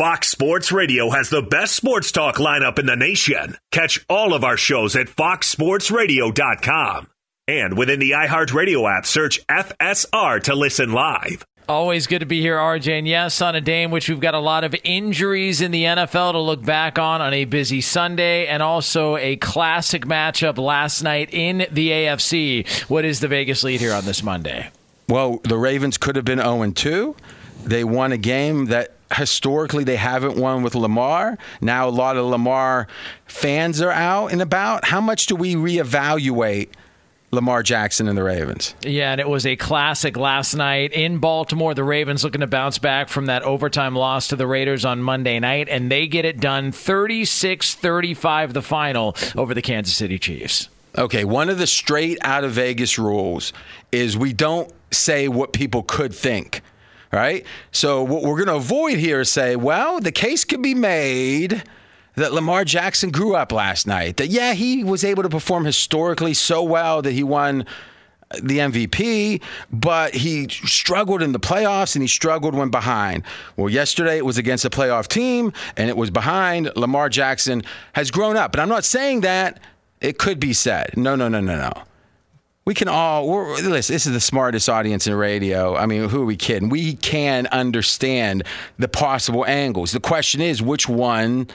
Fox Sports Radio has the best sports talk lineup in the nation. Catch all of our shows at foxsportsradio.com. And within the iHeartRadio app, search FSR to listen live. Always good to be here, RJ. And yes, on a day in which we've got a lot of injuries in the NFL to look back on on a busy Sunday and also a classic matchup last night in the AFC. What is the Vegas lead here on this Monday? Well, the Ravens could have been 0 2. They won a game that historically they haven't won with Lamar. Now a lot of Lamar fans are out and about. How much do we reevaluate Lamar Jackson and the Ravens. Yeah, and it was a classic last night in Baltimore. The Ravens looking to bounce back from that overtime loss to the Raiders on Monday night, and they get it done 36 35, the final over the Kansas City Chiefs. Okay, one of the straight out of Vegas rules is we don't say what people could think. Right? So, what we're going to avoid here is say, well, the case could be made that Lamar Jackson grew up last night. That, yeah, he was able to perform historically so well that he won the MVP, but he struggled in the playoffs and he struggled when behind. Well, yesterday it was against a playoff team and it was behind. Lamar Jackson has grown up. But I'm not saying that it could be said. No, no, no, no, no. We can all, listen, this is the smartest audience in radio. I mean, who are we kidding? We can understand the possible angles. The question is, which one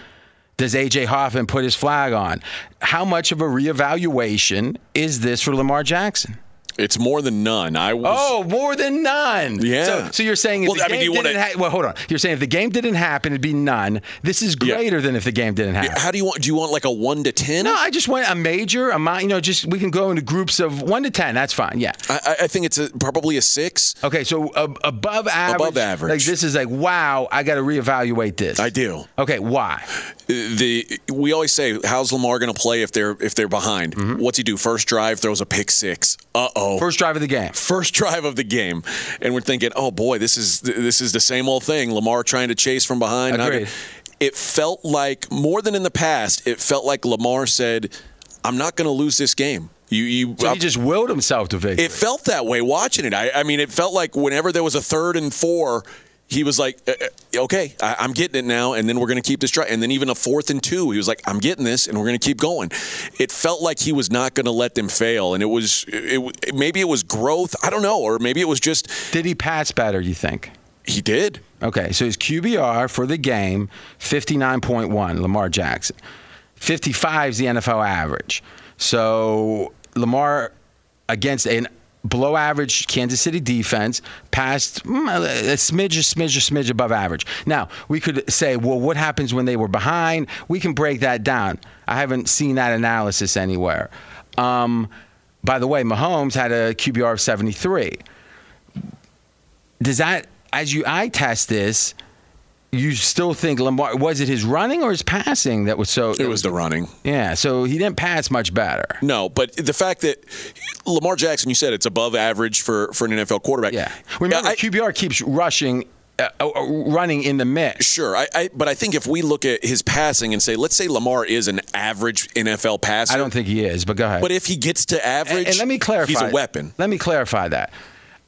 does AJ Hoffman put his flag on? How much of a reevaluation is this for Lamar Jackson? It's more than none. I was, oh, more than none. Yeah. So, so you're saying if well, the I game mean, didn't ha- well, hold on. You're saying if the game didn't happen, it'd be none. This is greater yeah. than if the game didn't happen. How do you want? Do you want like a one to ten? No, I just want a major, a you know, just we can go into groups of one to ten. That's fine. Yeah. I, I think it's a, probably a six. Okay, so uh, above average. Above average. Like this is like wow. I got to reevaluate this. I do. Okay, why? The we always say how's Lamar going to play if they're if they're behind? Mm-hmm. What's he do? First drive throws a pick six. Uh oh. First drive of the game. First drive of the game, and we're thinking, oh boy, this is this is the same old thing. Lamar trying to chase from behind. Agreed. It felt like more than in the past. It felt like Lamar said, "I'm not going to lose this game." You, you, so he just willed himself to victory. It felt that way watching it. I, I mean, it felt like whenever there was a third and four, he was like, uh, uh, okay, I, am getting it now, and then we're going to keep this drive. And then even a fourth and two, he was like, I'm getting this, and we're going to keep going. It felt like he was not going to let them fail, and it was it, it, maybe it was growth, I don't know, or maybe it was just. Did he pass better? You think? He did. Okay, so his QBR for the game, 59.1, Lamar Jackson. 55 is the NFL average. So Lamar against an below average Kansas City defense, passed mm, a smidge, a smidge, a smidge above average. Now, we could say, well, what happens when they were behind? We can break that down. I haven't seen that analysis anywhere. Um, by the way, Mahomes had a QBR of 73. Does that, as you eye test this, you still think Lamar was it his running or his passing that was so? It was the running. Yeah, so he didn't pass much better. No, but the fact that Lamar Jackson, you said it's above average for for an NFL quarterback. Yeah, remember I, QBR keeps rushing uh, uh, running in the mix. Sure, I, I, but I think if we look at his passing and say, let's say Lamar is an average NFL passer, I don't think he is. But go ahead. But if he gets to average, and, and let me clarify, he's a weapon. Let me clarify that.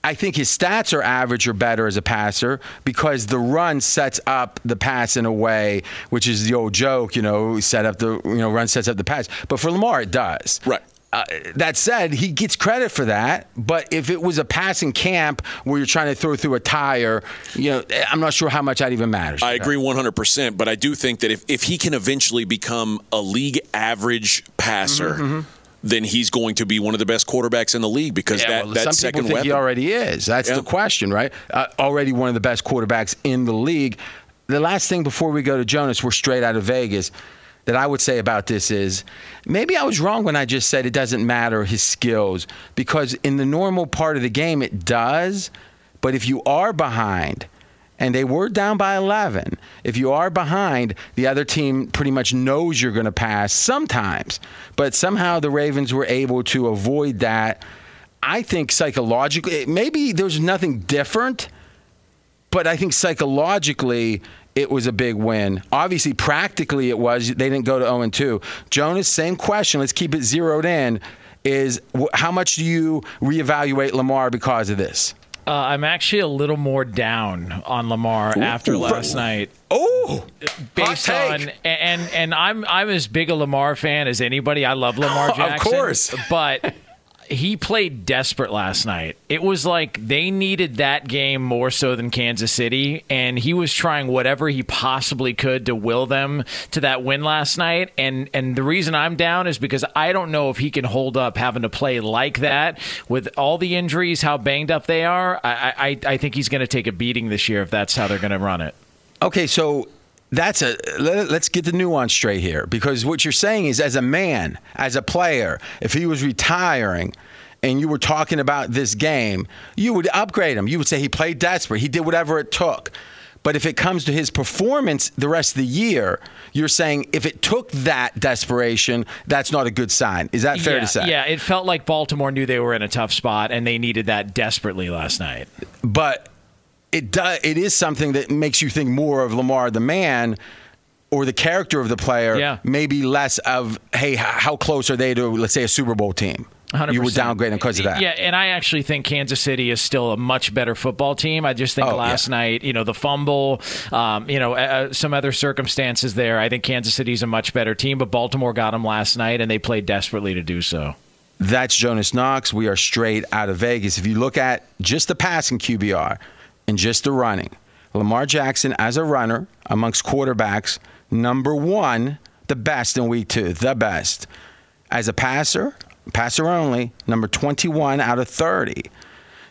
I think his stats are average or better as a passer because the run sets up the pass in a way, which is the old joke, you know, set up the you know run sets up the pass. But for Lamar, it does. Right. Uh, that said, he gets credit for that. But if it was a passing camp where you're trying to throw through a tire, you know, I'm not sure how much that even matters. I agree 100%. But I do think that if, if he can eventually become a league average passer, mm-hmm, mm-hmm then he's going to be one of the best quarterbacks in the league because yeah, that, well, that some second people think weapon. he already is. That's yeah. the question, right? Uh, already one of the best quarterbacks in the league. The last thing before we go to Jonas, we're straight out of Vegas. That I would say about this is maybe I was wrong when I just said it doesn't matter his skills because in the normal part of the game it does. But if you are behind, and they were down by 11. If you are behind, the other team pretty much knows you're going to pass sometimes. But somehow the Ravens were able to avoid that. I think psychologically, maybe there's nothing different, but I think psychologically, it was a big win. Obviously, practically, it was. They didn't go to 0 2. Jonas, same question. Let's keep it zeroed in. Is how much do you reevaluate Lamar because of this? Uh, I'm actually a little more down on Lamar after last night. Oh, based on and and I'm I'm as big a Lamar fan as anybody. I love Lamar Jackson, of course, but he played desperate last night. It was like they needed that game more so than Kansas City, and he was trying whatever he possibly could to will them to that win last night. And and the reason I'm down is because I don't know if he can hold up having to play like that with all the injuries, how banged up they are. I I, I think he's going to take a beating this year if that's how they're going to run it. Okay, so that's a let, us get the nuance straight here because what you're saying is as a man as a player if he was retiring and you were talking about this game you would upgrade him you would say he played desperate he did whatever it took but if it comes to his performance the rest of the year, you're saying if it took that desperation, that's not a good sign. Is that fair yeah, to say? Yeah, it felt like Baltimore knew they were in a tough spot and they needed that desperately last night. But it does. It is something that makes you think more of Lamar the man or the character of the player. Yeah. Maybe less of hey, how close are they to let's say a Super Bowl team. 100%. You would downgrade them because of that. Yeah, and I actually think Kansas City is still a much better football team. I just think oh, last yeah. night, you know, the fumble, um, you know, uh, some other circumstances there. I think Kansas City is a much better team, but Baltimore got them last night, and they played desperately to do so. That's Jonas Knox. We are straight out of Vegas. If you look at just the passing QBR and just the running, Lamar Jackson as a runner amongst quarterbacks, number one, the best in week two, the best. As a passer, passer only, number 21 out of 30.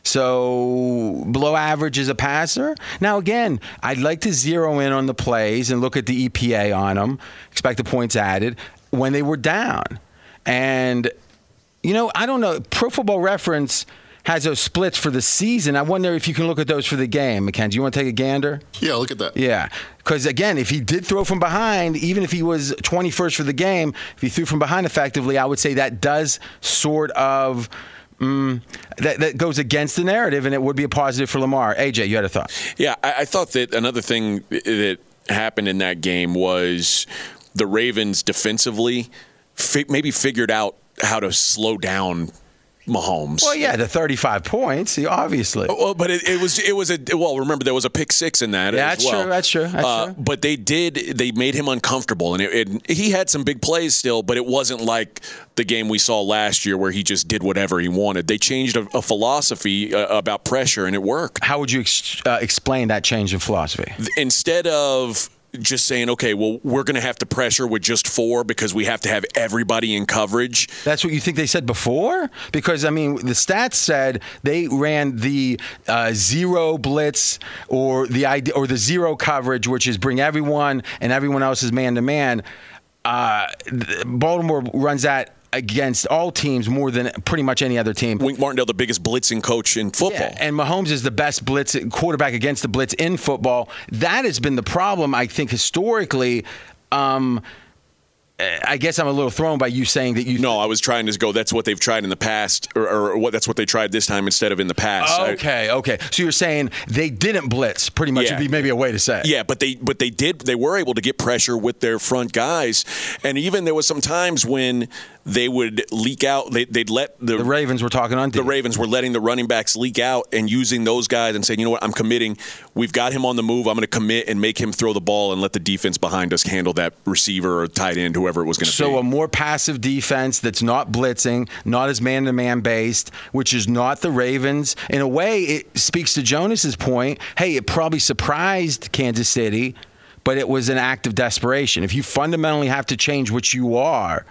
So below average as a passer. Now again, I'd like to zero in on the plays and look at the EPA on them, expected points added when they were down. And you know, I don't know. Pro Football Reference has those splits for the season. I wonder if you can look at those for the game. Mackenzie, you want to take a gander? Yeah, look at that. Yeah. Because again, if he did throw from behind, even if he was 21st for the game, if he threw from behind effectively, I would say that does sort of. Mm, that, that goes against the narrative, and it would be a positive for Lamar. AJ, you had a thought? Yeah, I, I thought that another thing that happened in that game was the Ravens defensively fi- maybe figured out how to slow down Mahomes. Well, yeah, the 35 points, obviously. Well, but it, it, was it was a well. Remember, there was a pick six in that. Yeah, that's well. true. That's true. That's uh, true. But they did. They made him uncomfortable, and it, it, he had some big plays still. But it wasn't like the game we saw last year where he just did whatever he wanted. They changed a, a philosophy uh, about pressure, and it worked. How would you ex- uh, explain that change in philosophy? Instead of just saying, okay, well, we're going to have to pressure with just four because we have to have everybody in coverage. That's what you think they said before? Because, I mean, the stats said they ran the uh, zero blitz or the idea, or the zero coverage, which is bring everyone and everyone else is man to man. Baltimore runs that against all teams more than pretty much any other team. Wink Martindale, the biggest blitzing coach in football. Yeah, and Mahomes is the best blitz quarterback against the blitz in football. That has been the problem, I think, historically. Um, I guess I'm a little thrown by you saying that you. No, I was trying to go. That's what they've tried in the past, or, or what that's what they tried this time instead of in the past. Okay, okay. So you're saying they didn't blitz, pretty much. Yeah. Would be maybe a way to say. It. Yeah, but they but they did. They were able to get pressure with their front guys, and even there was some times when they would leak out. They, would let the, the Ravens were talking on. The Ravens were letting the running backs leak out and using those guys and saying, you know what, I'm committing. We've got him on the move. I'm going to commit and make him throw the ball and let the defense behind us handle that receiver or tight end, whoever it was going to so be. So a more passive defense that's not blitzing, not as man-to-man based, which is not the Ravens. In a way, it speaks to Jonas's point. Hey, it probably surprised Kansas City, but it was an act of desperation. If you fundamentally have to change what you are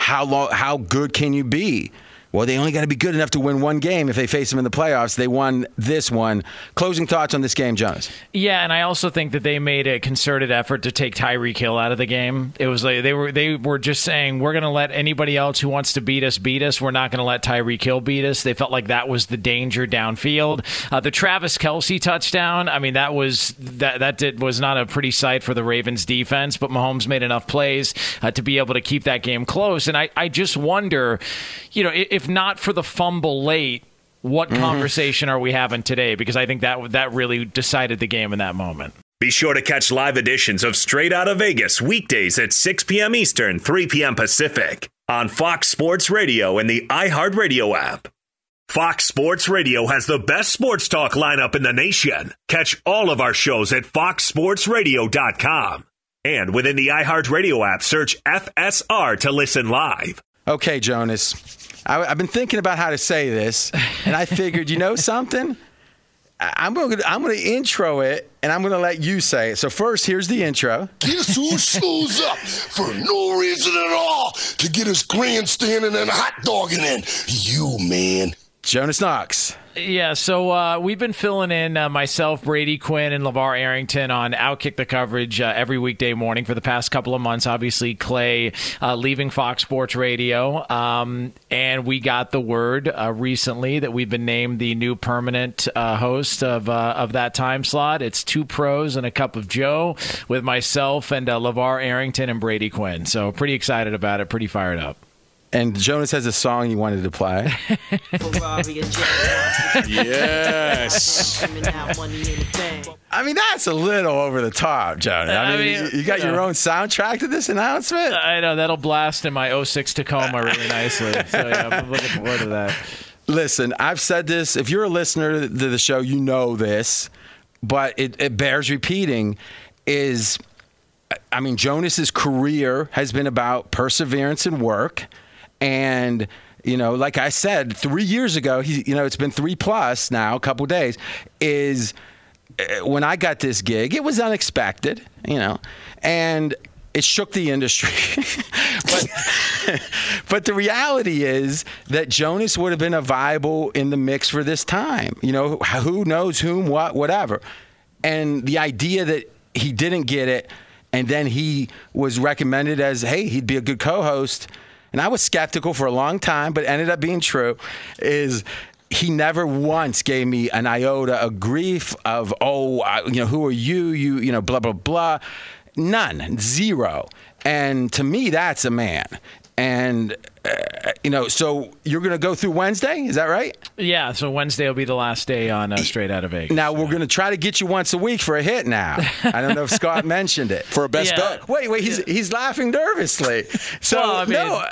how long, how good can you be? Well, they only got to be good enough to win one game if they face them in the playoffs. They won this one. Closing thoughts on this game, Jonas? Yeah, and I also think that they made a concerted effort to take Tyreek Hill out of the game. It was like they were they were just saying we're going to let anybody else who wants to beat us beat us. We're not going to let Tyreek Hill beat us. They felt like that was the danger downfield. Uh, the Travis Kelce touchdown. I mean, that was that that did, was not a pretty sight for the Ravens defense, but Mahomes made enough plays uh, to be able to keep that game close. And I I just wonder, you know, if if not for the fumble late, what mm-hmm. conversation are we having today? Because I think that that really decided the game in that moment. Be sure to catch live editions of Straight Out of Vegas weekdays at 6 p.m. Eastern, 3 p.m. Pacific on Fox Sports Radio and the iHeartRadio app. Fox Sports Radio has the best sports talk lineup in the nation. Catch all of our shows at foxsportsradio.com. And within the iHeartRadio app, search FSR to listen live. Okay, Jonas. I, have been thinking about how to say this, and I figured, you know something? I'm going to I'm going to intro it, and I'm going to let you say it. So first, here's the intro. Guess who shows up for no reason at all to get his grandstanding and hot dogging in? You, man. Jonas Knox. Yeah, so uh, we've been filling in uh, myself, Brady Quinn, and LaVar Arrington on Outkick the coverage uh, every weekday morning for the past couple of months. Obviously, Clay uh, leaving Fox Sports Radio. Um, and we got the word uh, recently that we've been named the new permanent uh, host of, of that time slot. It's two pros and a cup of Joe with myself and LaVar Arrington and Brady Quinn. So, pretty excited about it, pretty fired up. And Jonas has a song you wanted to play. yes. I mean, that's a little over the top, Jonas. I mean, I mean you got your own soundtrack to this announcement? I know. That'll blast in my 06 Tacoma really nicely. So, yeah, I'm looking forward to that. Listen, I've said this. If you're a listener to the show, you know this, but it, it bears repeating is. I mean, Jonas's career has been about perseverance and work. And you know, like I said, three years ago, he, you know, it's been three plus now, a couple days, is uh, when I got this gig, it was unexpected, you know, and it shook the industry. but, but the reality is that Jonas would have been a viable in the mix for this time. You know, who knows whom, what, whatever. And the idea that he didn't get it and then he was recommended as, hey, he'd be a good co host – and I was skeptical for a long time, but ended up being true, is he never once gave me an iota of grief of, oh, I, you know, who are you? You, you know, blah, blah, blah. None, zero. And to me, that's a man. And uh, you know, so you're going to go through Wednesday, is that right? Yeah. So Wednesday will be the last day on uh, Straight Out of Vegas. Now we're going to try to get you once a week for a hit. Now I don't know if Scott mentioned it for a best yeah. bet. Wait, wait, he's yeah. he's laughing nervously. So well, I mean, no,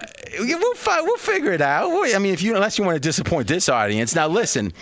we'll we'll figure it out. I mean, if you unless you want to disappoint this audience. Now listen,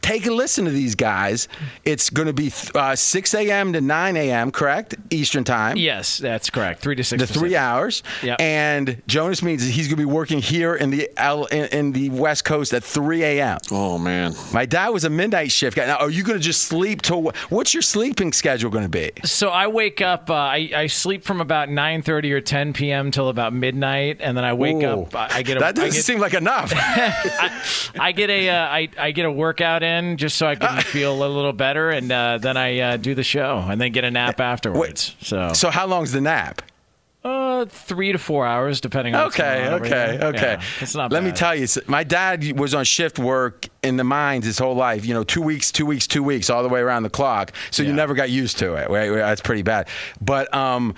take a listen to these guys. It's going to be uh, 6 a.m. to 9 a.m., correct? Eastern time. Yes, that's correct. 3 to 6 The three hours. Yep. And Jonas means he's going to be working here in the L, in, in, the West Coast at 3 a.m. Oh, man. My dad was a midnight shift guy. Now, are you going to just sleep till what's your sleeping schedule going to be? So I wake up, uh, I, I sleep from about 9.30 or 10 p.m. till about midnight, and then I wake Ooh. up. I, I, get a. That doesn't get, seem like enough. I, I, get a, uh, I, I get a workout in just so I can feel a little better, and uh, then I uh, do the show, and then get a nap afterwards. Wait, so, so how long's the nap? Uh, three to four hours, depending on. Okay, okay, okay. Yeah, it's not. Let bad. me tell you, my dad was on shift work in the mines his whole life. You know, two weeks, two weeks, two weeks, all the way around the clock. So yeah. you never got used to it. Right? That's pretty bad. But um,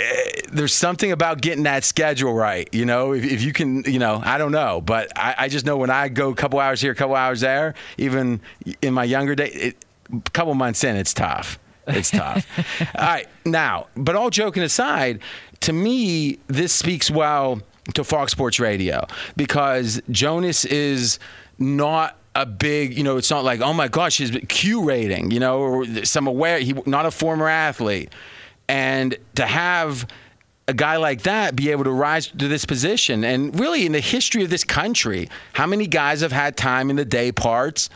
Eh, there's something about getting that schedule right. You know, if, if you can, you know, I don't know, but I, I, just know when I go a couple hours here, a couple hours there, even in my younger days, a couple months in, it's tough. It's tough. all right, now, but all joking aside, to me, this speaks well to Fox Sports Radio because Jonas is not a big, you know, it's not like, oh my gosh, his Q rating, you know, or some aware, he not a former athlete. And to have a guy like that be able to rise to this position, and really in the history of this country, how many guys have had time in the day parts?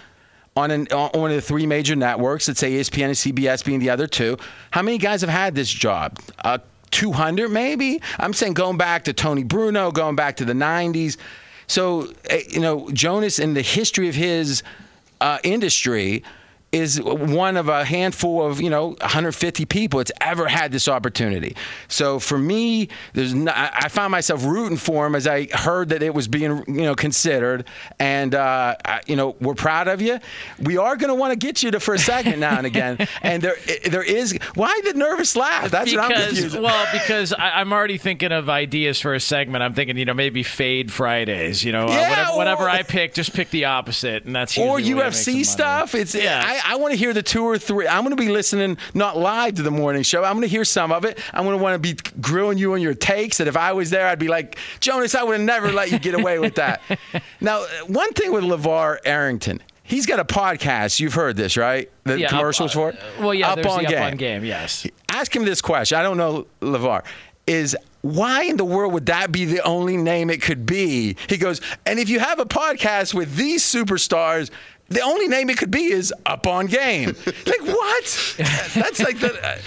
on, an, on one of the three major networks, let's say ESPN and CBS being the other two, how many guys have had this job? 200 maybe? I'm saying going back to Tony Bruno, going back to the 90s. So, eh, you know, Jonas, in the history of his uh, industry, is one of a handful of you know 150 people that's ever had this opportunity. So for me, there's not, I found myself rooting for him as I heard that it was being you know considered, and uh, you know we're proud of you. We are going to want to get you to for a second now and again, and there there is why the nervous laugh? That's because, what I'm confused. Well, because I, am already thinking of ideas for a segment. I'm thinking you know maybe fade Fridays. You know, yeah, uh, whatever, or, whatever, I pick, just pick the opposite, and that's or UFC stuff. It's yeah. I, I want to hear the two or three. I'm going to be listening not live to the morning show. I'm going to hear some of it. I'm going to want to be grilling you on your takes. And if I was there, I'd be like, Jonas, I would have never let you get away with that. now, one thing with LaVar Arrington, he's got a podcast. You've heard this, right? The Yeah, up- commercials for it. Uh, well, yeah, up there's on the game. up on game. Yes. Ask him this question. I don't know LaVar. Is why in the world would that be the only name it could be? He goes, and if you have a podcast with these superstars, the only name it could be is Up on Game. like what? That's like the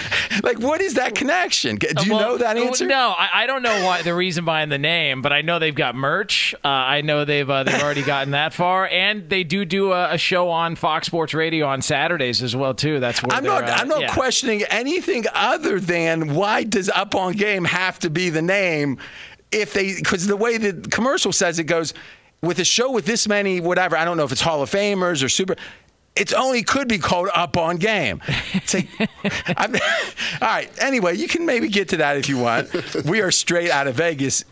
like what is that connection? Do you Well, know that answer? No, I, I don't know why the reason behind the name, but I know they've got merch. Uh, I know they've uh, they've already gotten that far, and they do do a, a show on Fox Sports Radio on Saturdays as well too. That's where I'm not. uh, I'm not yeah. questioning anything other than why does Up on Game have to be the name? If they, because the way the commercial says it goes, with a show with this many, whatever. I don't know if it's Hall of Famers or super. It's only could be called Up on Game. Like, all right. Anyway, you can maybe get to that if you want. We are straight out of Vegas.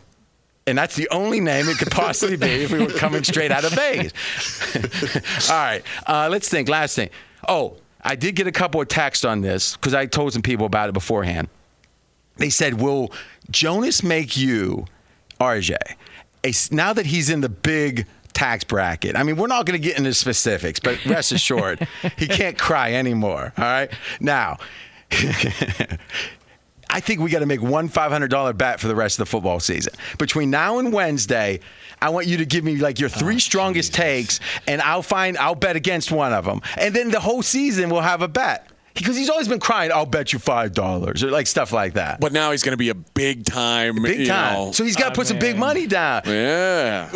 And that's the only name it could possibly be if we were coming straight out of Vegas. All right, uh, let's think. Last thing. Oh, I did get a couple of texts on this because I told some people about it beforehand. They said, "Will Jonas make you, RJ, a, now that he's in the big tax bracket? I mean, we're not going to get into specifics, but rest assured, he can't cry anymore. All right, now." I think we got to make one $500 bet for the rest of the football season. Between now and Wednesday, I want you to give me like your three oh, strongest takes, and I'll find I'll bet against one of them, and then the whole season we'll have a bet because he's always been crying. I'll bet you five dollars or like stuff like that. But now he's going to be a big time. Big you time. know. So he's got to put some big money down. yeah.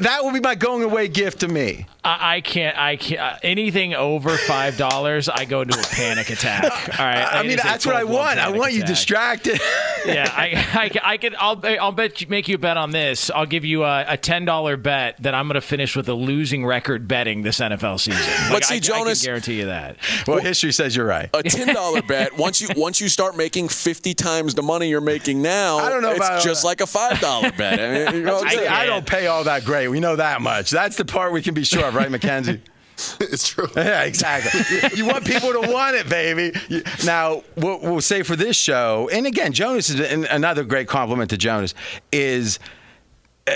That will be my going away gift to me. I, I can't. I can't. Uh, anything over five dollars, I go into a panic attack. All right. I mean, It is a that's what I want. I panic want you attack. distracted. yeah, I, I, I could. I'll, I'll bet you, make you a bet on this. I'll give you a, a ten dollar bet that I'm going to finish with a losing record betting this NFL season. Like, But see, I, I Jonas- can guarantee you that. well, history says you're right. A ten dollar bet. Once you once you start making fifty times the money you're making now, I don't know it's just like a five dollar bet. I, mean, you know I'm I, don't pay all that great. We know that much. That's the part we can be sure of, right, Mackenzie? It's true. Yeah, exactly. you want people to want it, baby. Now, what we'll say for this show, and again, Jonas is and another great compliment to Jonas is uh,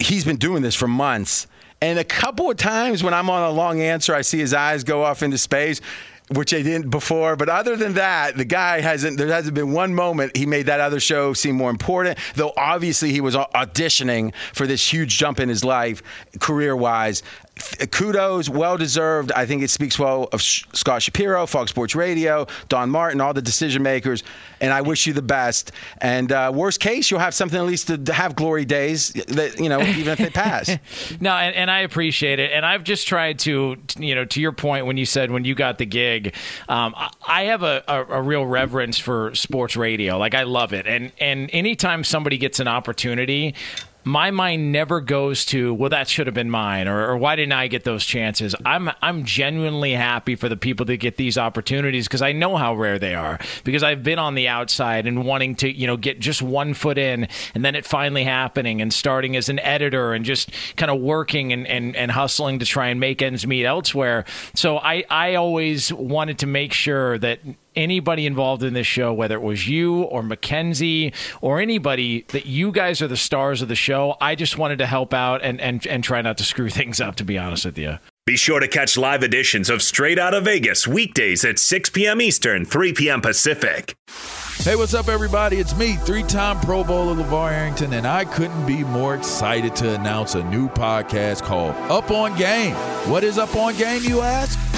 he's been doing this for months, and a couple of times when I'm on a long answer, I see his eyes go off into space. Which they didn't before, but other than that, the guy hasn't. There hasn't been one moment he made that other show seem more important. Though obviously he was auditioning for this huge jump in his life, career-wise. Kudos, well deserved. I think it speaks well of Scott Shapiro, Fox Sports Radio, Don Martin, all the decision makers. And I wish you the best. And uh, worst case, you'll have something at least to, have glory days. That you know, even if they pass. No, and, and I appreciate it. And I've just tried to, you know, to your point when you said when you got the gig, um, I- I have a, a, a real reverence for sports radio. Like I love it. And and anytime somebody gets an opportunity. My mind never goes to well that should have been mine or, or why didn't I get those chances. I'm I'm genuinely happy for the people that get these opportunities because I know how rare they are because I've been on the outside and wanting to you know get just one foot in and then it finally happening and starting as an editor and just kind of working and, and, and hustling to try and make ends meet elsewhere. So I, I always wanted to make sure that anybody involved in this show, whether it was you or Mackenzie or anybody, that you guys are the stars of the show. I just wanted to help out and, and, and try not to screw things up, to be honest with you. Be sure to catch live editions of Straight Out of Vegas weekdays at 6 p.m. Eastern, 3 p.m. Pacific. Hey, what's up, everybody? It's me, three time Pro Bowler LaVar Arrington, and I couldn't be more excited to announce a new podcast called Up on Game. What is Up on Game, you ask?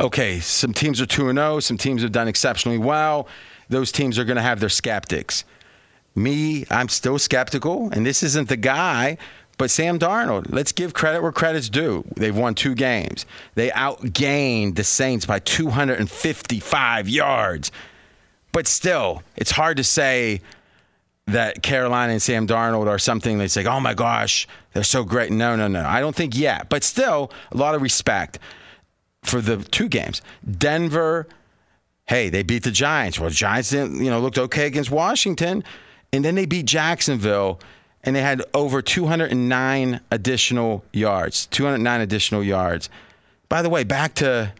Okay, some teams are 2 0, some teams have done exceptionally well. Those teams are going to have their skeptics. Me, I'm still skeptical, and this isn't the guy, But Sam Darnold, let's give credit where credit's due. They've won two games. They outgained the Saints by 255 yards. But still, it's hard to say that Carolina and Sam Darnold are something that's like, oh my gosh, they're so great. No, no, no. I don't think yet. But still, a lot of respect for the two games. Denver, hey, they beat the Giants. Well, the Giants didn't, you know, looked okay against Washington. And then they beat Jacksonville and they had over 209 additional yards. 209 additional yards. By the way, back to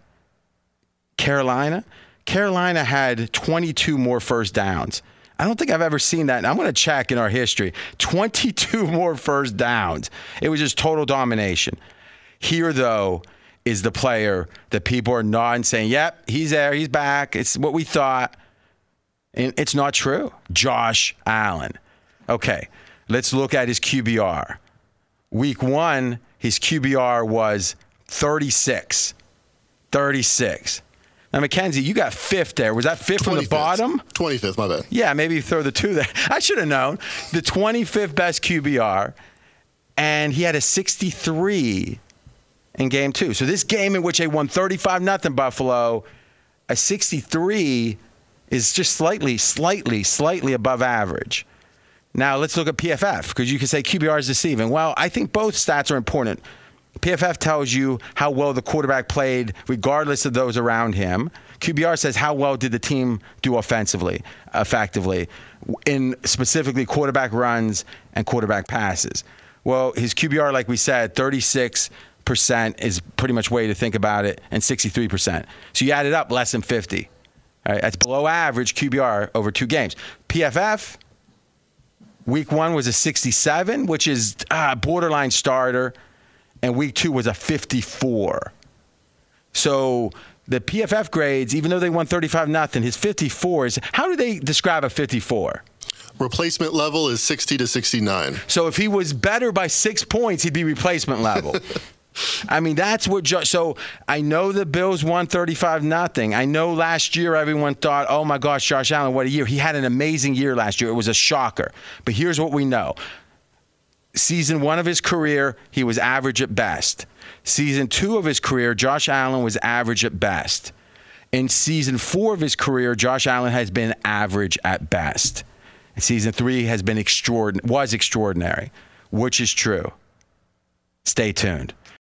Carolina. Carolina had 22 more first downs. I don't think I've ever seen that. I'm going to check in our history 22 more first downs. It was just total domination. Here, though, is the player that people are nodding, saying, yep, he's there, he's back. It's what we thought. And it's not true. Josh Allen. Okay, let's look at his QBR. Week one, his QBR was 36. 36. Now, Mackenzie, you got fifth there. Was that fifth from the bottom? 25th, my bad. Yeah, maybe you throw the two there. I should have known. The 25th best QBR, and he had a 63 in game two. So this game in which they won 35 nothing Buffalo, a 63 is just slightly, slightly, slightly above average. Now let's look at PFF because you can say QBR is deceiving. Well, I think both stats are important. PFF tells you how well the quarterback played, regardless of those around him. QBR says how well did the team do offensively, effectively, in specifically quarterback runs and quarterback passes. Well, his QBR, like we said, 36 percent is pretty much way to think about it, and 63 percent. So you add it up, less than 50. All right, that's below average QBR over two games. PFF, week one was a 67, which is uh, borderline starter, and week two was a 54. So the PFF grades, even though they won 35 nothing, his 54 is how do they describe a 54? Replacement level is 60 to 69. So if he was better by six points, he'd be replacement level. I mean, that's what. Jo- so I know the Bills won 35 nothing. I know last year everyone thought, oh my gosh, Josh Allen, what a year. He had an amazing year last year. It was a shocker. But here's what we know season one of his career, he was average at best. Season two of his career, Josh Allen was average at best. In season four of his career, Josh Allen has been average at best. And season three has been extraordinary, was extraordinary, which is true. Stay tuned.